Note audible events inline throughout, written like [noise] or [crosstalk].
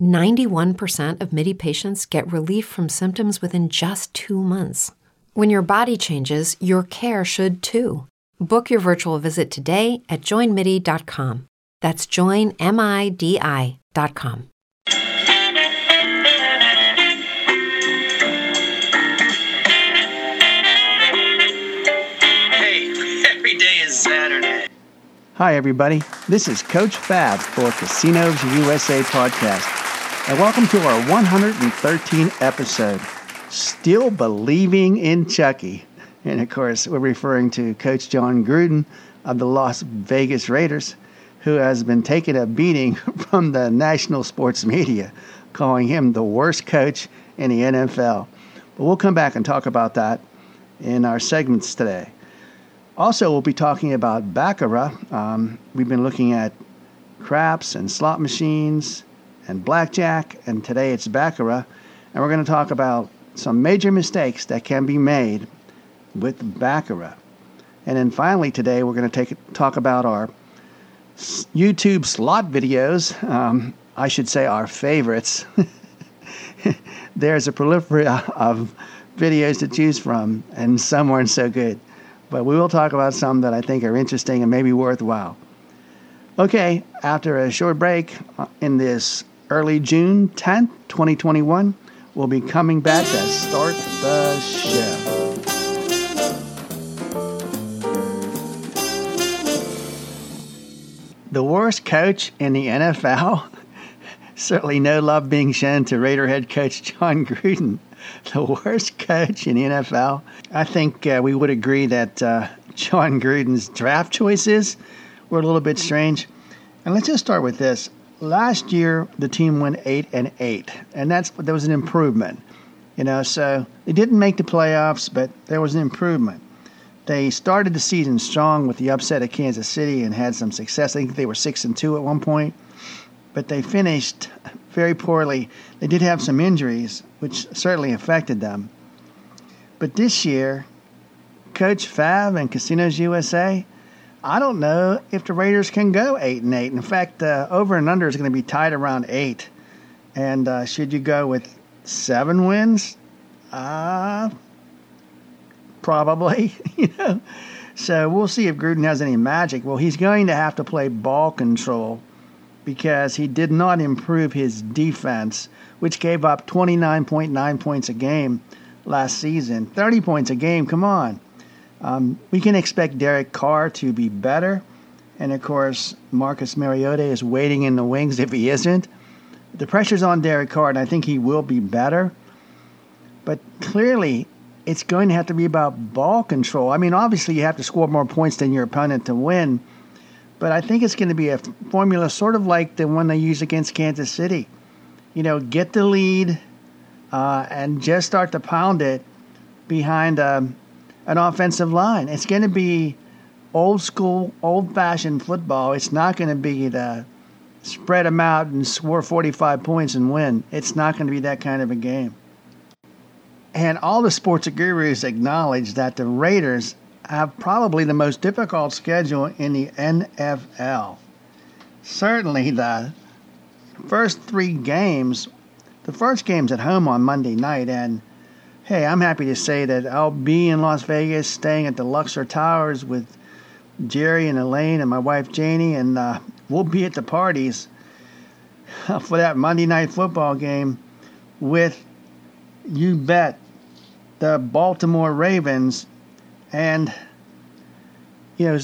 91% of MIDI patients get relief from symptoms within just two months. When your body changes, your care should too. Book your virtual visit today at joinmidi.com. That's joinmidi.com. Hey, [laughs] every day is Saturday. Hi, everybody. This is Coach Fab for Casinos USA podcast, and welcome to our 113th episode. Still believing in Chuckie, and of course, we're referring to Coach John Gruden of the Las Vegas Raiders, who has been taking a beating [laughs] from the national sports media, calling him the worst coach in the NFL. But we'll come back and talk about that in our segments today. Also, we'll be talking about Baccarat. Um, we've been looking at craps and slot machines and blackjack, and today it's Baccarat. And we're going to talk about some major mistakes that can be made with Baccarat. And then finally, today we're going to take talk about our YouTube slot videos. Um, I should say our favorites. [laughs] There's a proliferation of videos to choose from, and some weren't so good. But we will talk about some that I think are interesting and maybe worthwhile. Okay, after a short break uh, in this early June 10th, 2021, we'll be coming back to start the show. The worst coach in the NFL? [laughs] Certainly no love being shown to Raider head coach John Gruden. [laughs] The worst coach in the NFL? I think uh, we would agree that uh, Jon Gruden's draft choices were a little bit strange. And let's just start with this. Last year, the team went eight and eight, and that's there was an improvement. You know, so they didn't make the playoffs, but there was an improvement. They started the season strong with the upset of Kansas City and had some success. I think they were six and two at one point, but they finished very poorly. They did have some injuries, which certainly affected them. But this year, Coach Fav and Casinos USA, I don't know if the Raiders can go eight and eight. In fact, over and under is going to be tied around eight. And uh, should you go with seven wins? Uh, probably. [laughs] you know. So we'll see if Gruden has any magic. Well, he's going to have to play ball control because he did not improve his defense, which gave up 29.9 points a game last season. 30 points a game, come on. Um, we can expect Derek Carr to be better. And of course, Marcus Mariota is waiting in the wings if he isn't. The pressure's on Derek Carr, and I think he will be better. But clearly, it's going to have to be about ball control. I mean, obviously, you have to score more points than your opponent to win. But I think it's going to be a formula sort of like the one they use against Kansas City. You know, get the lead uh, and just start to pound it behind um, an offensive line. It's going to be old school, old fashioned football. It's not going to be the spread them out and score 45 points and win. It's not going to be that kind of a game. And all the sports gurus acknowledge that the Raiders have probably the most difficult schedule in the NFL. Certainly, the first three games, the first game's at home on Monday night, and hey, I'm happy to say that I'll be in Las Vegas staying at the Luxor Towers with Jerry and Elaine and my wife Janie, and uh, we'll be at the parties [laughs] for that Monday night football game with, you bet, the Baltimore Ravens. And, you know,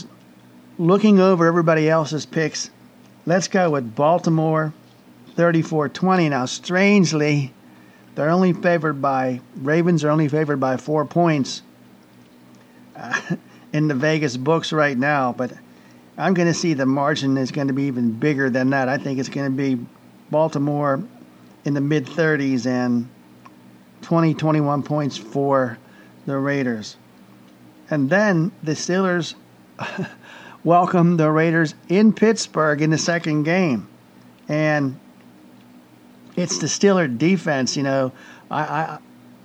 looking over everybody else's picks, let's go with Baltimore 34 20. Now, strangely, they're only favored by, Ravens are only favored by four points uh, [laughs] in the Vegas books right now, but I'm going to see the margin is going to be even bigger than that. I think it's going to be Baltimore in the mid 30s and 20, 21 points for the Raiders. And then the Steelers [laughs] welcome the Raiders in Pittsburgh in the second game. And it's the Steeler defense, you know. I, I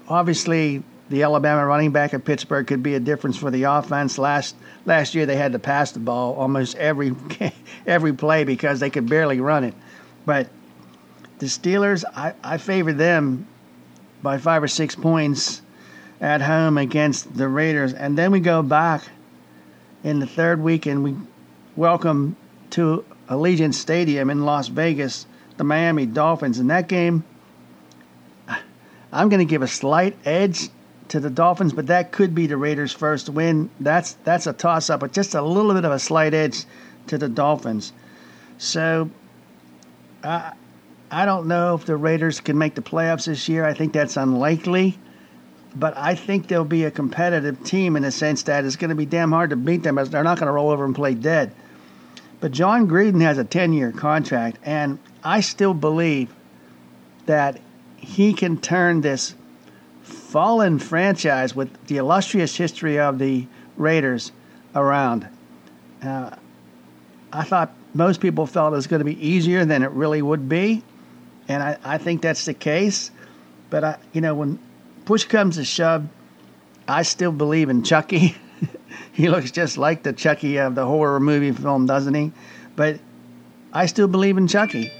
obviously the Alabama running back at Pittsburgh could be a difference for the offense. Last last year they had to pass the ball almost every [laughs] every play because they could barely run it. But the Steelers, I, I favor them by five or six points at home against the Raiders. And then we go back in the third week and we welcome to Allegiant Stadium in Las Vegas the Miami Dolphins. In that game, I'm going to give a slight edge to the Dolphins, but that could be the Raiders' first win. That's that's a toss up, but just a little bit of a slight edge to the Dolphins. So I I don't know if the Raiders can make the playoffs this year. I think that's unlikely. But I think they'll be a competitive team in the sense that it's going to be damn hard to beat them as they're not going to roll over and play dead. But John Gruden has a 10 year contract, and I still believe that he can turn this fallen franchise with the illustrious history of the Raiders around. Uh, I thought most people felt it was going to be easier than it really would be, and I, I think that's the case. But I, you know, when push comes to shove, I still believe in Chuckie. [laughs] he looks just like the Chucky of the horror movie film, doesn't he? But I still believe in Chuckie.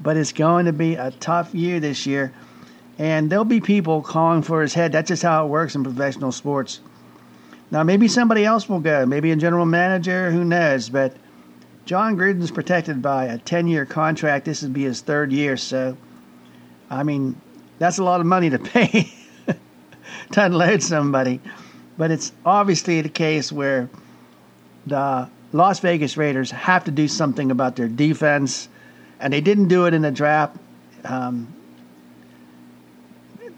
But it's going to be a tough year this year and there'll be people calling for his head. That's just how it works in professional sports. Now, maybe somebody else will go, maybe a general manager, who knows? But Jon Gruden's protected by a 10 year contract. This would be his third year, so I mean, that's a lot of money to pay [laughs] to unload somebody. But it's obviously the case where the Las Vegas Raiders have to do something about their defense, and they didn't do it in the draft. Um,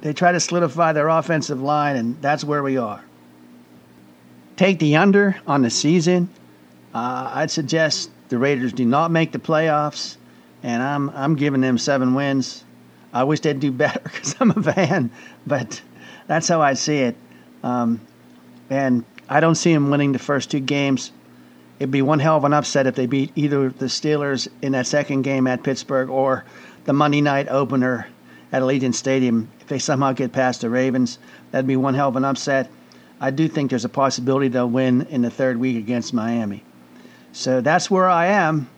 they try to solidify their offensive line, and that's where we are. Take the under on the season. Uh, I'd suggest the Raiders do not make the playoffs, and I'm I'm giving them seven wins. I wish they'd do [laughs] better because I'm a fan, but that's how I see it. Um, and I don't see them winning the first two games. It'd be one hell of an upset if they beat either the Steelers in that second game at Pittsburgh or the Monday night opener at Allegiant Stadium. If they somehow get past the Ravens, that'd be one hell of an upset. I do think there's a possibility they'll win in the third week against Miami. So that's where I am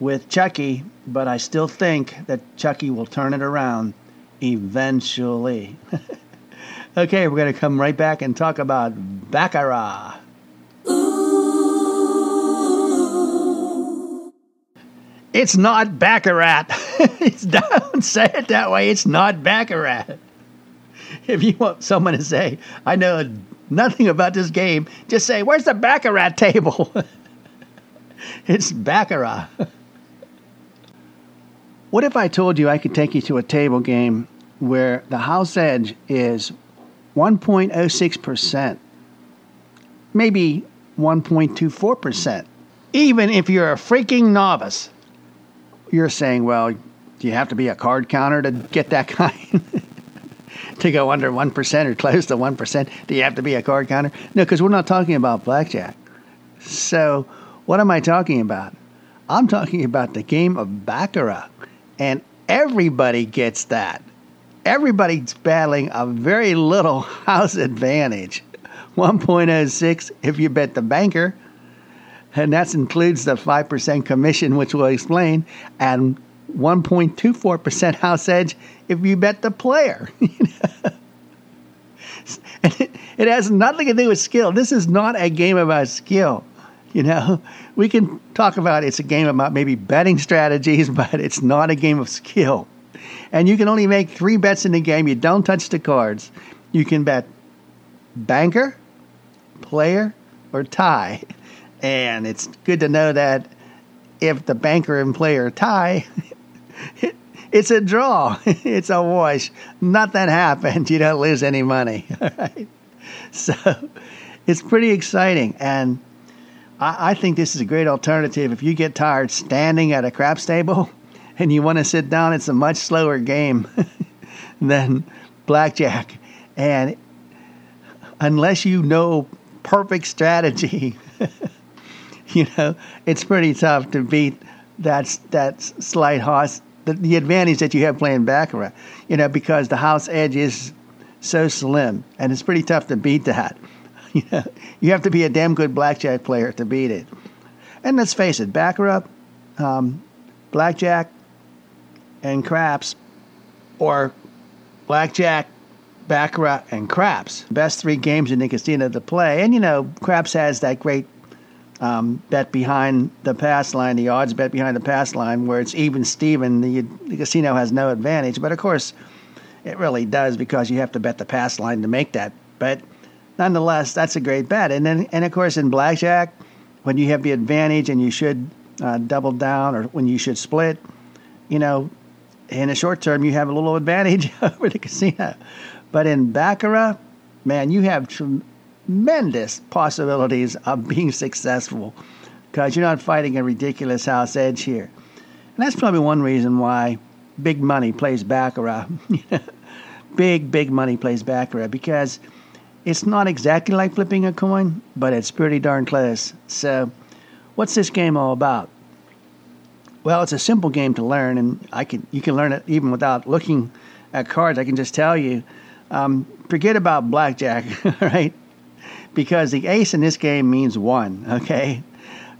with Chuckie, but I still think that Chuckie will turn it around eventually. [laughs] okay, we're going to come right back and talk about Baccarat. It's not Baccarat. [laughs] don't say it that way. It's not Baccarat. If you want someone to say, I know nothing about this game, just say, Where's the Baccarat table? [laughs] it's Baccarat. [laughs] what if I told you I could take you to a table game where the house edge is 1.06%, maybe 1.24%, even if you're a freaking novice? You're saying, well, do you have to be a card counter to get that [laughs] kind? to go under 1% or close to 1%? Do you have to be a card counter? No, because we're not talking about blackjack. So, what am I talking about? I'm talking about the game of Baccarat. And everybody gets that. Everybody's battling a very little [laughs] house advantage. 1.06 if you bet the banker, and that includes the 5% commission, which we'll explain, and 1.24% house edge if you bet the player. [laughs] it, it has nothing to do with skill. This is not a game about skill. You know, we can talk about it's a game about maybe betting strategies, [laughs] but it's not a game of skill. And you can only make three bets in the game. You don't touch the cards. You can bet banker, player, or tie. [laughs] And it's good to know that if the banker and player tie, [laughs] it's a draw. [laughs] It's a wash. Nothing happened. You don't lose any money. [laughs] So it's pretty exciting. And I, I think this is a great alternative. If you get tired standing at a craps table and you want to sit down, it's a much slower game than blackjack. And unless you know perfect strategy, [laughs] you know, it's pretty tough to beat that that slight house. The, the advantage that you have playing baccarat, you know, because the house edge is so slim, and it's pretty tough to beat that. [laughs] You know, you have to be a damn good blackjack player to beat it. And let's face it, baccarat, um, blackjack, and craps, or blackjack, baccarat, and craps. Best three games in the casino to play. And you know, craps has that great um, bet behind the pass line, the odds bet behind the pass line, where it's even Steven. The, the casino has no advantage, but of course, it really does because you have to bet the pass line to make that. But nonetheless, that's a great bet. And then, and of course, in blackjack, when you have the advantage and you should uh, double down or when you should split, you know, in the short term, you have a little advantage [laughs] over the casino. But in baccarat, man, you have tremendous possibilities of being successful because you're not fighting a ridiculous house edge here. And that's probably one reason why big money plays baccarat. [laughs] big, big money plays baccarat because it's not exactly like flipping a coin, but it's pretty darn close. So, what's this game all about? Well, it's a simple game to learn, and I can you can learn it even without looking at cards. I can just tell you. Um, forget about blackjack, [laughs] right? Because the ace in this game means one, okay?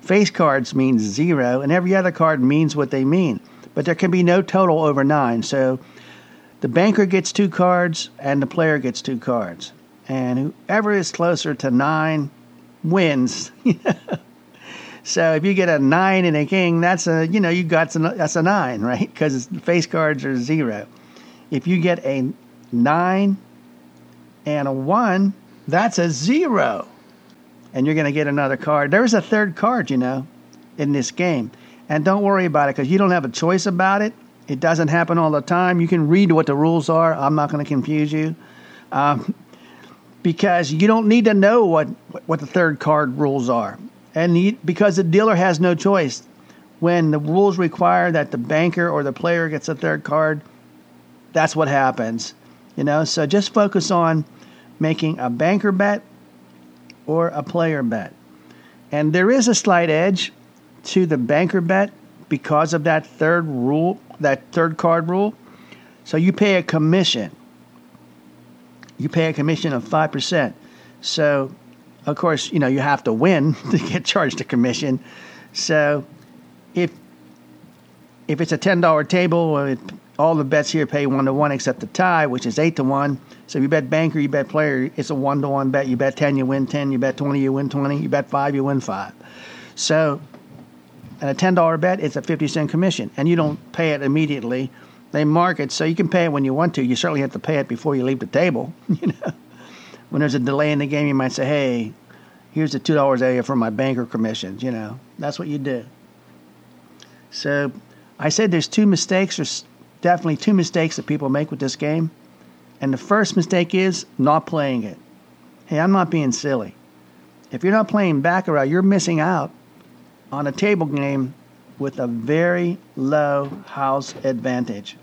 Face cards means zero, and every other card means what they mean. But there can be no total over nine. So the banker gets two cards, and the player gets two cards. And whoever is closer to nine wins. [laughs] so if you get a nine and a king, that's a you know you got some, that's a nine, right? Because face cards are zero. If you get a nine and a one, that's a zero. And you're going to get another card. There's a third card, you know, in this game. And don't worry about it because you don't have a choice about it. It doesn't happen all the time. You can read what the rules are. I'm not going to confuse you. Um, because you don't need to know what, what the third card rules are. And because the dealer has no choice. When the rules require that the banker or the player gets a third card, that's what happens. You know, so just focus on making a banker bet or a player bet. And there is a slight edge to the banker bet because of that third rule, that third card rule. So you pay a commission. You pay a commission of 5%. So, of course, you know, you have to win [laughs] to get charged a commission. So, if if it's a $10 table, all the bets here pay one to one except the tie, which is eight to one. So if you bet banker, you bet player, it's a one to one bet. You bet ten, you win ten. You bet twenty, you win twenty. You bet five, you win five. So, and a ten dollar bet, it's a fifty cent commission, and you don't pay it immediately. They mark it so you can pay it when you want to. You certainly have to pay it before you leave the table. [laughs] You know, when there's a delay in the game, you might say, "Hey, here's the two dollars area for my banker commissions." You know, that's what you do. So, I said there's two mistakes or definitely two mistakes that people make with this game. And the first mistake is not playing it. Hey, I'm not being silly. If you're not playing Baccarat, you're missing out on a table game with a very low house advantage.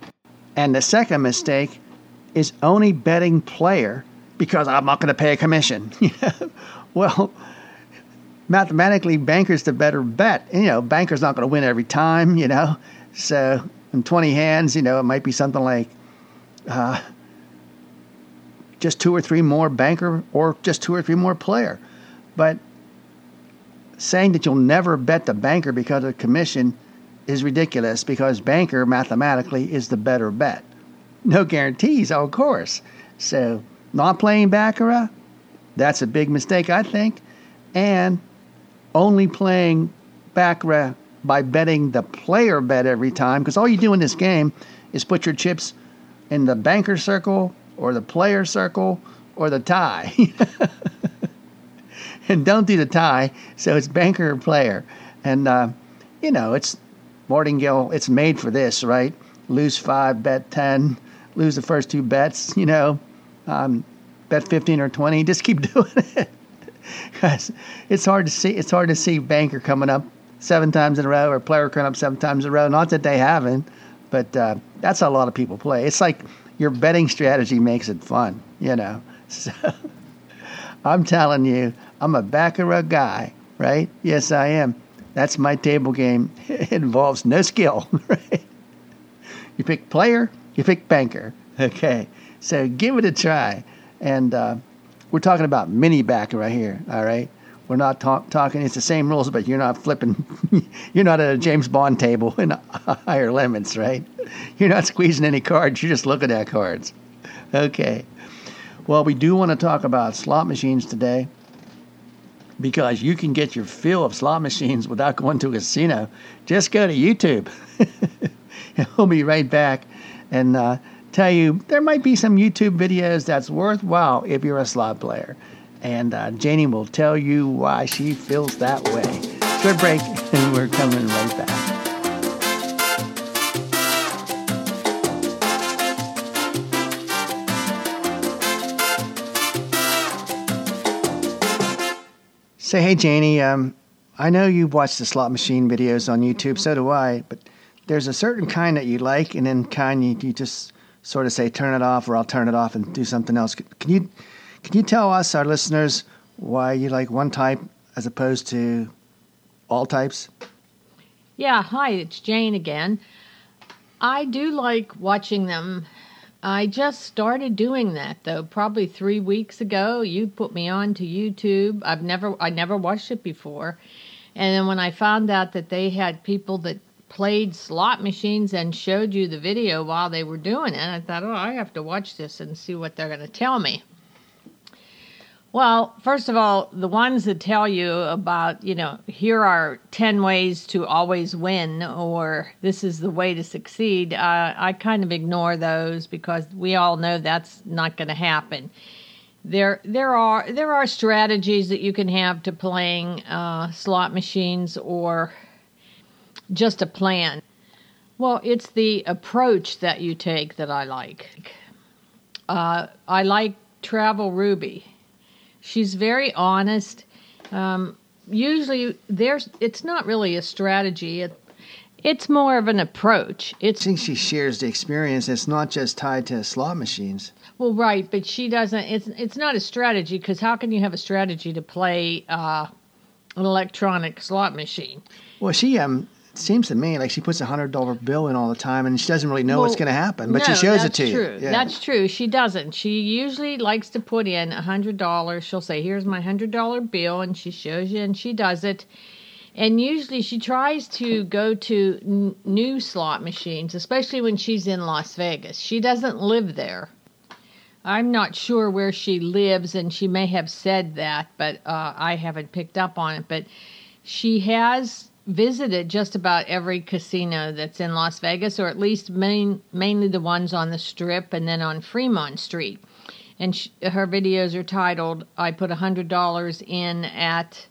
And the second mistake is only betting player because I'm not going to pay a commission. [laughs] well, mathematically, banker's the better bet. You know, banker's not going to win every time, you know. So in 20 hands, you know, it might be something like uh, just two or three more banker or just two or three more player. But saying that you'll never bet the banker because of commission is ridiculous because banker mathematically is the better bet. No guarantees, of course. So, not playing Baccarat, that's a big mistake, I think. And only playing Baccarat by betting the player bet every time, because all you do in this game is put your chips in the banker circle or the player circle or the tie. [laughs] and don't do the tie, so it's banker or player. And, uh, you know, it's Martingale, it's made for this, right? Lose five, bet 10, lose the first two bets, you know, um, bet 15 or 20. Just keep [laughs] doing it. Because it's hard to see. It's hard to see banker coming up seven times in a row or player coming up seven times in a row. Not that they haven't, but uh, that's how a lot of people play. It's like your betting strategy makes it fun, you know. [laughs] So I'm telling you, I'm a baccarat guy, right? Yes, I am. That's my table game. [laughs] It involves no skill, [laughs] right? You pick player, you pick banker. Okay, so give it a try. And uh, we're talking about mini backer right here, all right? We're not talk, talking, it's the same rules, but you're not flipping, [laughs] you're not at a James Bond table in [laughs] higher limits, right? You're not squeezing any cards, you're just looking at cards. Okay. Well, we do want to talk about slot machines today because you can get your fill of slot machines without going to a casino. Just go to YouTube. And [laughs] we'll be right back and uh, tell you there might be some YouTube videos that's worthwhile if you're a slot player and uh, Janie will tell you why she feels that way. Good break, [laughs] and we're coming right back. Say, hey, Janie, um, I know you've watched the slot machine videos on YouTube, so do I, but there's a certain kind that you like, and then kind you, you just sort of say, turn it off, or I'll turn it off and do something else. Can you can you tell us, our listeners, why you like one type as opposed to all types? Yeah, hi, it's Jane again. I do like watching them. I just started doing that though, probably three weeks ago. You put me on to YouTube. I've never, I never watched it before, and then when I found out that they had people that played slot machines and showed you the video while they were doing it, I thought, oh, I have to watch this and see what they're going to tell me. Well, first of all, the ones that tell you about, you know, here are 10 ways to always win or this is the way to succeed, uh, I kind of ignore those because we all know that's not going to happen. There, there are there are strategies that you can have to playing uh, slot machines or just a plan. Well, it's the approach that you take that I like. Uh, I like Travel Ruby She's very honest. Um, usually, there's it's not really a strategy. It, it's more of an approach. It's I think she shares the experience. It's not just tied to slot machines. Well, right, but she doesn't. It's it's not a strategy because how can you have a strategy to play uh, an electronic slot machine? Well, she um seems to me like she puts a hundred dollar bill in all the time, and she doesn't really know well, what's going to happen, but no, she shows it to true. you. Yeah. That's true. She doesn't. She usually likes to put in a hundred dollars. She'll say, "Here's my hundred dollar bill," and she shows you, and she does it. And usually she tries to go to n- new slot machines, especially when she's in Las Vegas. She doesn't live there. I'm not sure where she lives, and she may have said that, but uh, I haven't picked up on it. But she has visited just about every casino that's in Las Vegas, or at least main, mainly the ones on the Strip and then on Fremont Street. And she, her videos are titled, I put $100 in at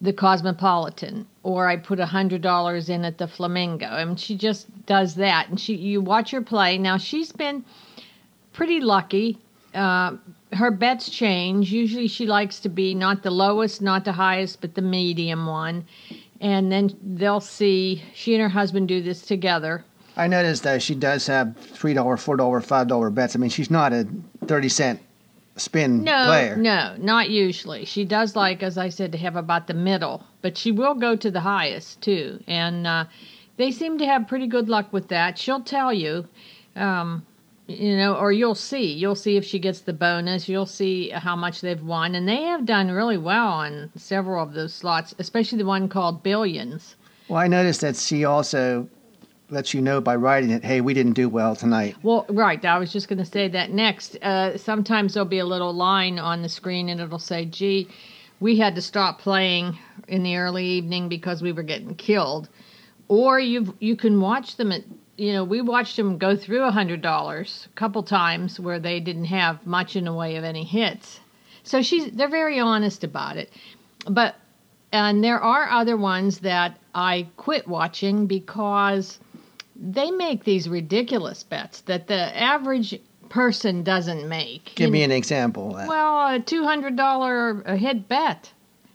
the Cosmopolitan, or I put $100 in at the Flamingo. And she just does that. And she, you watch her play. Now, she's been pretty lucky. Uh, her bets change. Usually, she likes to be not the lowest, not the highest, but the medium one and then they'll see she and her husband do this together. I noticed that she does have three dollar, four dollar, five dollar bets. I mean, she's not a thirty cent spin no, player. No, not usually. She does like, as I said, to have about the middle, but she will go to the highest too. And uh, they seem to have pretty good luck with that. She'll tell you. Um, you know, or you'll see. You'll see if she gets the bonus. You'll see how much they've won. And they have done really well on several of those slots, especially the one called Billions. Well, I noticed that she also lets you know by writing it, hey, we didn't do well tonight. Well, right. I was just going to say that next. Uh, sometimes there'll be a little line on the screen and it'll say, gee, we had to stop playing in the early evening because we were getting killed. Or you you can watch them at you know we watched them go through a hundred dollars a couple times where they didn't have much in the way of any hits. So she's they're very honest about it, but and there are other ones that I quit watching because they make these ridiculous bets that the average person doesn't make. Give You me an example well, a two hundred dollar a hit bet.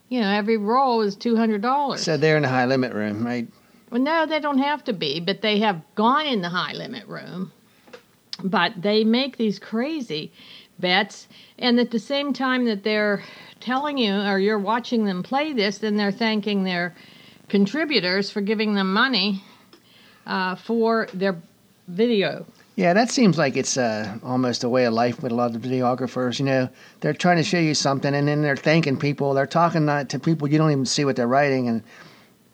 You know, every roll is two hundred dollars. so they're in a high limit room, right? Well, no, they don't have to be, but they have gone in the high limit room. But they make these crazy bets, and at the same time that they're telling you or you're watching them play this, then they're thanking their contributors for giving them money uh, for their video. Yeah, that seems like it's uh, almost a way of life with a lot of videographers. You know, they're trying to show you something, and then they're thanking people. They're talking to people you don't even see what they're writing, and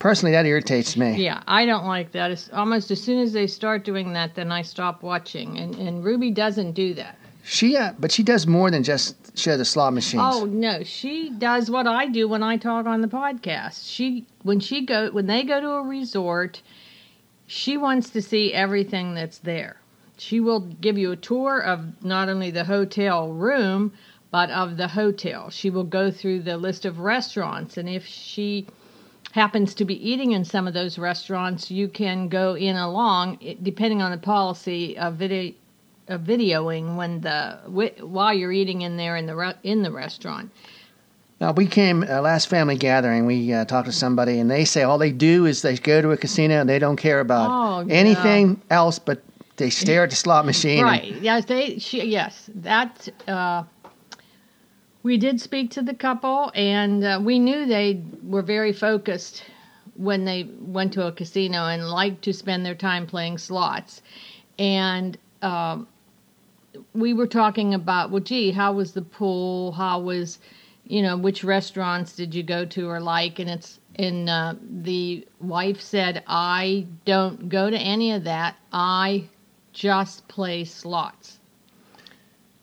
personally, that irritates me. Yeah, I don't like that. It's almost as soon as they start doing that, then I stop watching. And, and Ruby doesn't do that. She, uh, but she does more than just show the slot machines. Oh no, she does what I do when I talk on the podcast. She when she go when they go to a resort, she wants to see everything that's there. She will give you a tour of not only the hotel room, but of the hotel. She will go through the list of restaurants and if she happens to be eating in some of those restaurants, you can go in along depending on the policy of video of videoing when the while you're eating in there in the re- in the restaurant. Now we came uh, last family gathering. We uh, talked to somebody, and they say all they do is they go to a casino and they don't care about Oh, anything else, but they stare at the slot machine. and- Right. Yes, they she yes, that uh we did speak to the couple and uh, we knew they were very focused when they went to a casino and liked to spend their time playing slots. And um we were talking about, well, gee, how was the pool? How was, you know, which restaurants did you go to or like? And it's, and uh, the wife said, I don't go to any of that. I just play slots.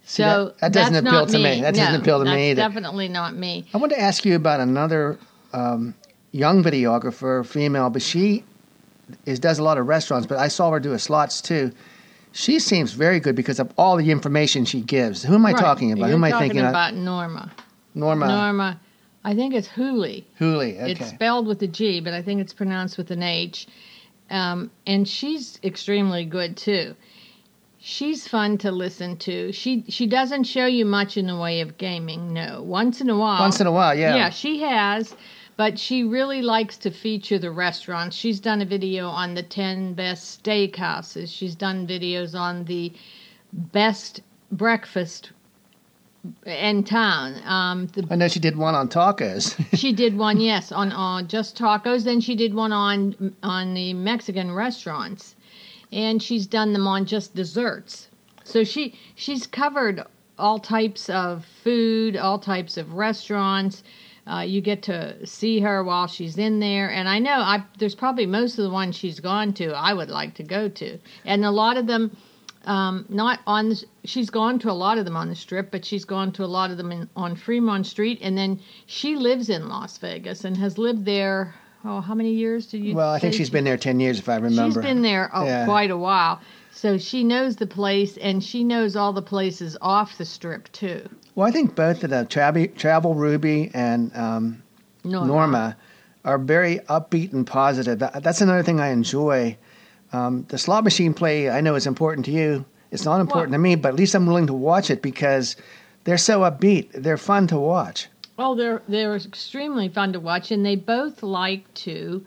See, So that, that doesn't appeal to me. That doesn't appeal to me either. Definitely not me. I want to ask you about another um, young videographer, female, but she is does a lot of restaurants. But I saw her do a slots too. She seems very good because of all the information she gives. Who am I Right. talking about? You're Who am I thinking about Norma. Norma Norma. I think it's Hooley. Hooley. Okay. It's spelled with a G, but I think it's pronounced with an H. Um, and she's extremely good too. She's fun to listen to. She she doesn't show you much in the way of gaming. No, once in a while. Once in a while, yeah. Yeah, she has, but she really likes to feature the restaurants. She's done a video on the 10 best steakhouses. She's done videos on the best breakfast in town. Um, the I know she did one on tacos. [laughs] she did one, yes, on uh, just tacos. Then she did one on on the Mexican restaurants, and she's done them on just desserts. So she she's covered all types of food, all types of restaurants. Uh, you get to see her while she's in there, and I know I there's probably most of the ones she's gone to I would like to go to, and a lot of them um, not on the, she's gone to a lot of them on the strip but she's gone to a lot of them in, on fremont street and then she lives in las vegas and has lived there oh how many years did you well, I think she's she- been there ten years, if I remember. she's been there oh, Yeah. quite a while so she knows the place and she knows all the places off the strip too Well, I think both of the Travel, Travel Ruby and um, no Norma are very upbeat and positive. That's another thing I enjoy. Um, the slot machine play, I know is important to you. It's not important to me, but at least I'm willing to watch it because they're so upbeat. They're fun to watch. Oh, they're they're extremely fun to watch, and they both like to,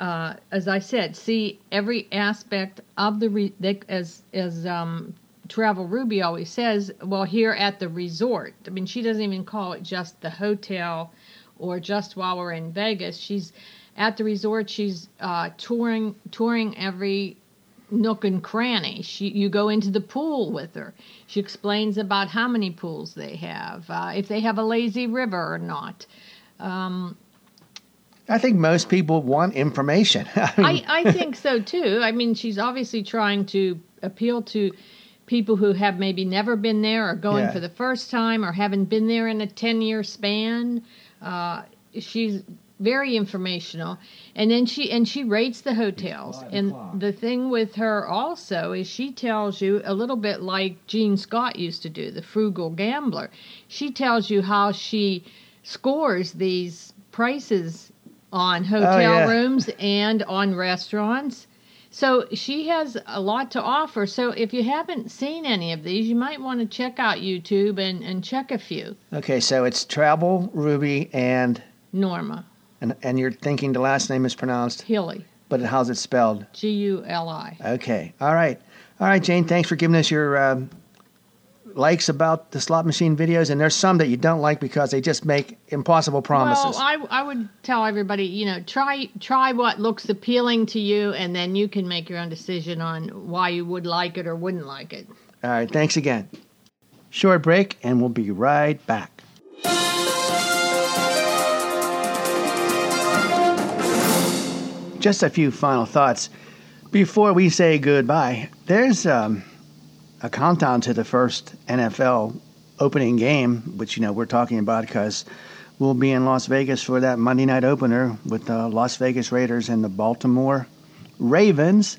uh, as I said, see every aspect of the re- they, as as um, Travel Ruby always says. Well, here at the resort, I mean, she doesn't even call it just the hotel, or just while we're in Vegas. She's at the resort. She's uh, touring touring every nook and cranny. She, you go into the pool with her. She explains about how many pools they have, uh, if they have a lazy river or not. Um, I think most people want information. I [laughs] mean, I, I think so too. I mean, she's obviously trying to appeal to people who have maybe never been there or going Yeah. for the first time or haven't been there in a 10 year span. Uh, she's very informational and then she and she rates the hotels and the thing with her also is she tells you a little bit like Jean Scott used to do the frugal gambler she tells you how she scores these prices on oh, hotel yeah. rooms and on restaurants so she has a lot to offer. So if you haven't seen any of these, you might want to check out YouTube and, and check a few. okay, so it's Travel Ruby and, Norma and and you're thinking the last name is pronounced, Hilly, but how's it spelled? G U L I. Okay. All right. All right, Jane. Thanks for giving us your um, likes about the slot machine videos. And there's some that you don't like because they just make impossible promises. Well, I, I would tell everybody, you know, try try what looks appealing to you, and then you can make your own decision on why you would like it or wouldn't like it. All right. Thanks again. Short break, and we'll be right back. Just a few final thoughts before we say goodbye. There's um, a countdown to the first NFL opening game, which you know we're talking about because we'll be in Las Vegas for that Monday night opener with the Las Vegas Raiders and the Baltimore Ravens.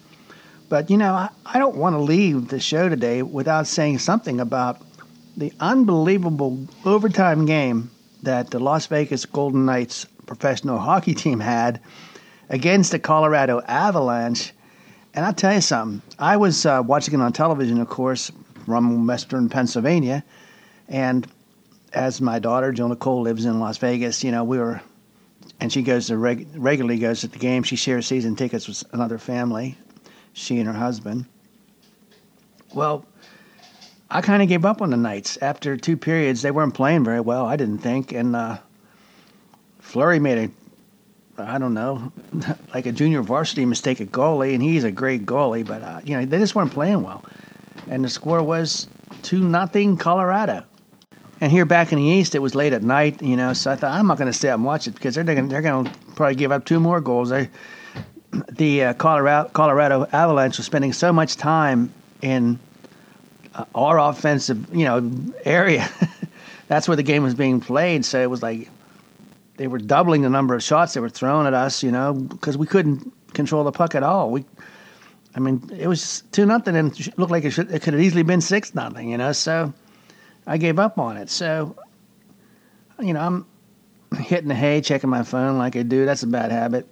But you know, I, I don't want to leave the show today without saying something about the unbelievable overtime game that the Las Vegas Golden Knights professional hockey team had against the Colorado Avalanche. And I'll tell you something. I was uh, watching it on television, of course, from Western Pennsylvania, and as my daughter Joe Nicole lives in Las Vegas, you know, we were, and she goes to reg- regularly goes to the game. She shares season tickets with another family, she and her husband. Well, I kind of gave up on the Knights after two periods. They weren't playing very well, I didn't think, and uh, Fleury made a I don't know, [laughs] like a junior varsity mistake at goalie, and he's a great goalie, but uh, you know they just weren't playing well, and the score was two nothing Colorado. And here back in the East, it was late at night, you know, so I thought I'm not going to stay up and watch it because they're going they're going to probably give up two more goals. They, [clears throat] the uh, Colorado Colorado Avalanche was spending so much time in uh, our offensive, you know, area. [laughs] That's where the game was being played, so it was like they were doubling the number of shots they were throwing at us, you know, because we couldn't control the puck at all. We, I mean, it was two nothing, and it looked like it, should, it could have easily been six nothing, you know. So I gave up on it. So, you know, I'm hitting the hay, checking my phone like I do. That's a bad habit.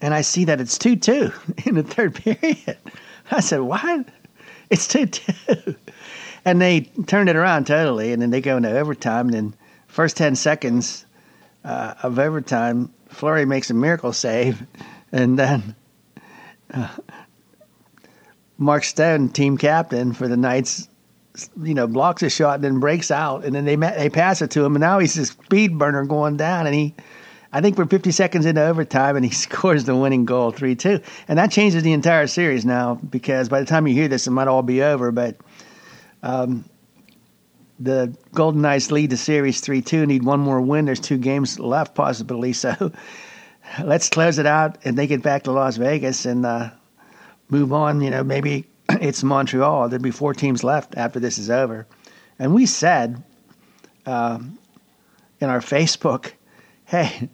And I see that it's two two [laughs] in the third period. I said, "What? It's two two. And they turned it around totally, and then they go into overtime, and then first 10 seconds uh, of overtime, Fleury makes a miracle save, [laughs] and then uh, Mark Stone, team captain for the Knights, you know, blocks a shot and then breaks out, and then they they pass it to him, and now he's a speed burner going down, and he. I think we're 50 seconds into overtime, and he [laughs] scores the winning goal, 3 2. And that changes the entire series now because by the time you hear this, it might all be over. But um, the Golden Knights lead the series 3 2, need one more win. There's two games left, possibly. [laughs] So let's close it out and they get back to Las Vegas and uh, move on. You know, maybe [clears throat] it's Montreal. There'll be four teams left after this is over. And we said um, in our Facebook, [laughs] hey,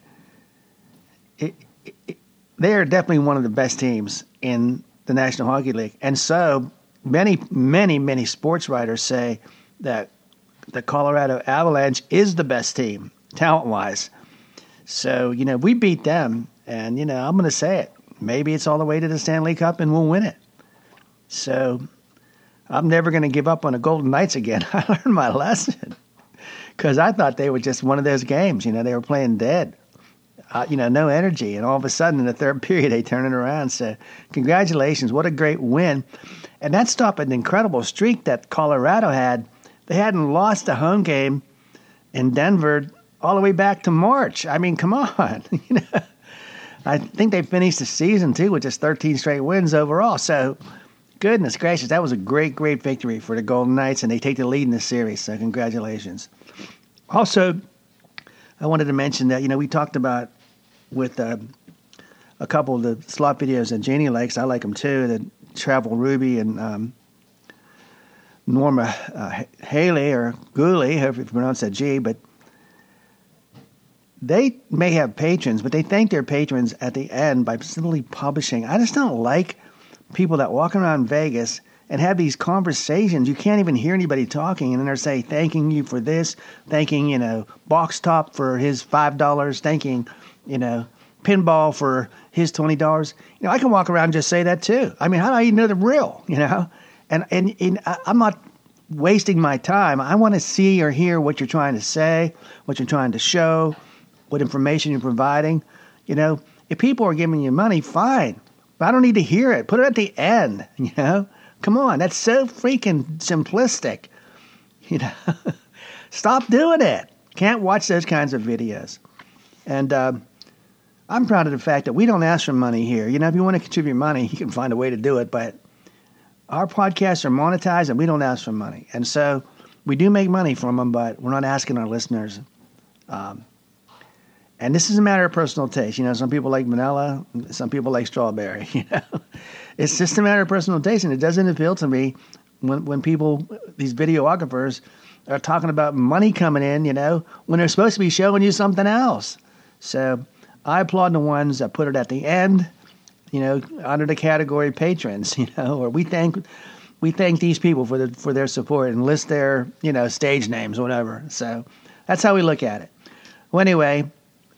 it, it, they are definitely one of the best teams in the National Hockey League. And so many, many, many sports writers say that the Colorado Avalanche is the best team, talent wise. So, you know, we beat them, and, you know, I'm going to say it. Maybe it's all the way to the Stanley Cup and we'll win it. So, I'm never going to give up on the Golden Knights again. [laughs] I learned my lesson because I thought they were just one of those games. You know, they were playing dead. Uh, you know, no energy, and all of a sudden in the third [laughs] period they turn it around. So, congratulations! What a great win, and that stopped an incredible streak that Colorado had. They hadn't lost a home game in Denver all the way back to March. I mean, come on, [laughs] you know. I think they finished the season too with just 13 straight wins overall. So, goodness gracious, that was a great, great victory for the Golden Knights, and they take the lead in the series. So, congratulations. Also, I wanted to mention that you know we talked about with uh, a couple of the slot videos that Janie likes. I like them too. The Travel Ruby and um, Norma uh, Haley or Gooley, however you pronounce that G, but they may have patrons, but they thank their patrons at the end by simply publishing. I just don't like people that walk around Vegas and have these conversations. You can't even hear anybody talking, and then they're saying, thanking you for this, thanking, you know, Box Top for his $5, thanking, you know, Pinball for his $20. You know, I can walk around and just say that too. I mean, how do I even know the real, you know? And, and, and I'm not wasting my time. I want to see or hear what you're trying to say, what you're trying to show, what information you're providing. You know, if people are giving you money, fine. But I don't need to hear it. Put it at the end, [laughs] you know? Come on, that's so freaking simplistic. [laughs] You know, stop doing it. Can't watch those kinds of videos. And uh, I'm proud of the fact that we don't ask for money here. You know, if you want to contribute money, [laughs] you can find a way to do it. But our podcasts are monetized, and we don't ask for money. And so we do make money from them, but we're not asking our listeners. Um, and this is a matter of personal taste. You know, some people like vanilla, some people like strawberry. [laughs] You know, it's just a matter of personal taste, and it doesn't appeal to me when when people, these videographers, are talking about money coming in. You know, when they're supposed to be showing you something else. So I applaud the ones that put it at the end. You know, under the category patrons. [laughs] You know, or we thank we thank these people for the, for their support and list their you know stage names, whatever. So that's how we look at it. Well, anyway,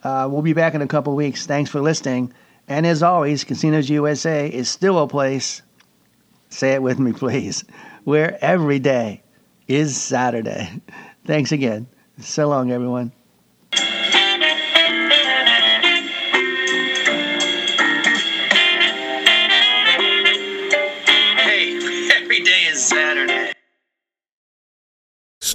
uh, we'll be back in a couple weeks. Thanks for listening. And as always, Casinos USA is still a place, say it with me, [laughs] please, where every day is Saturday. Thanks again. So long, everyone.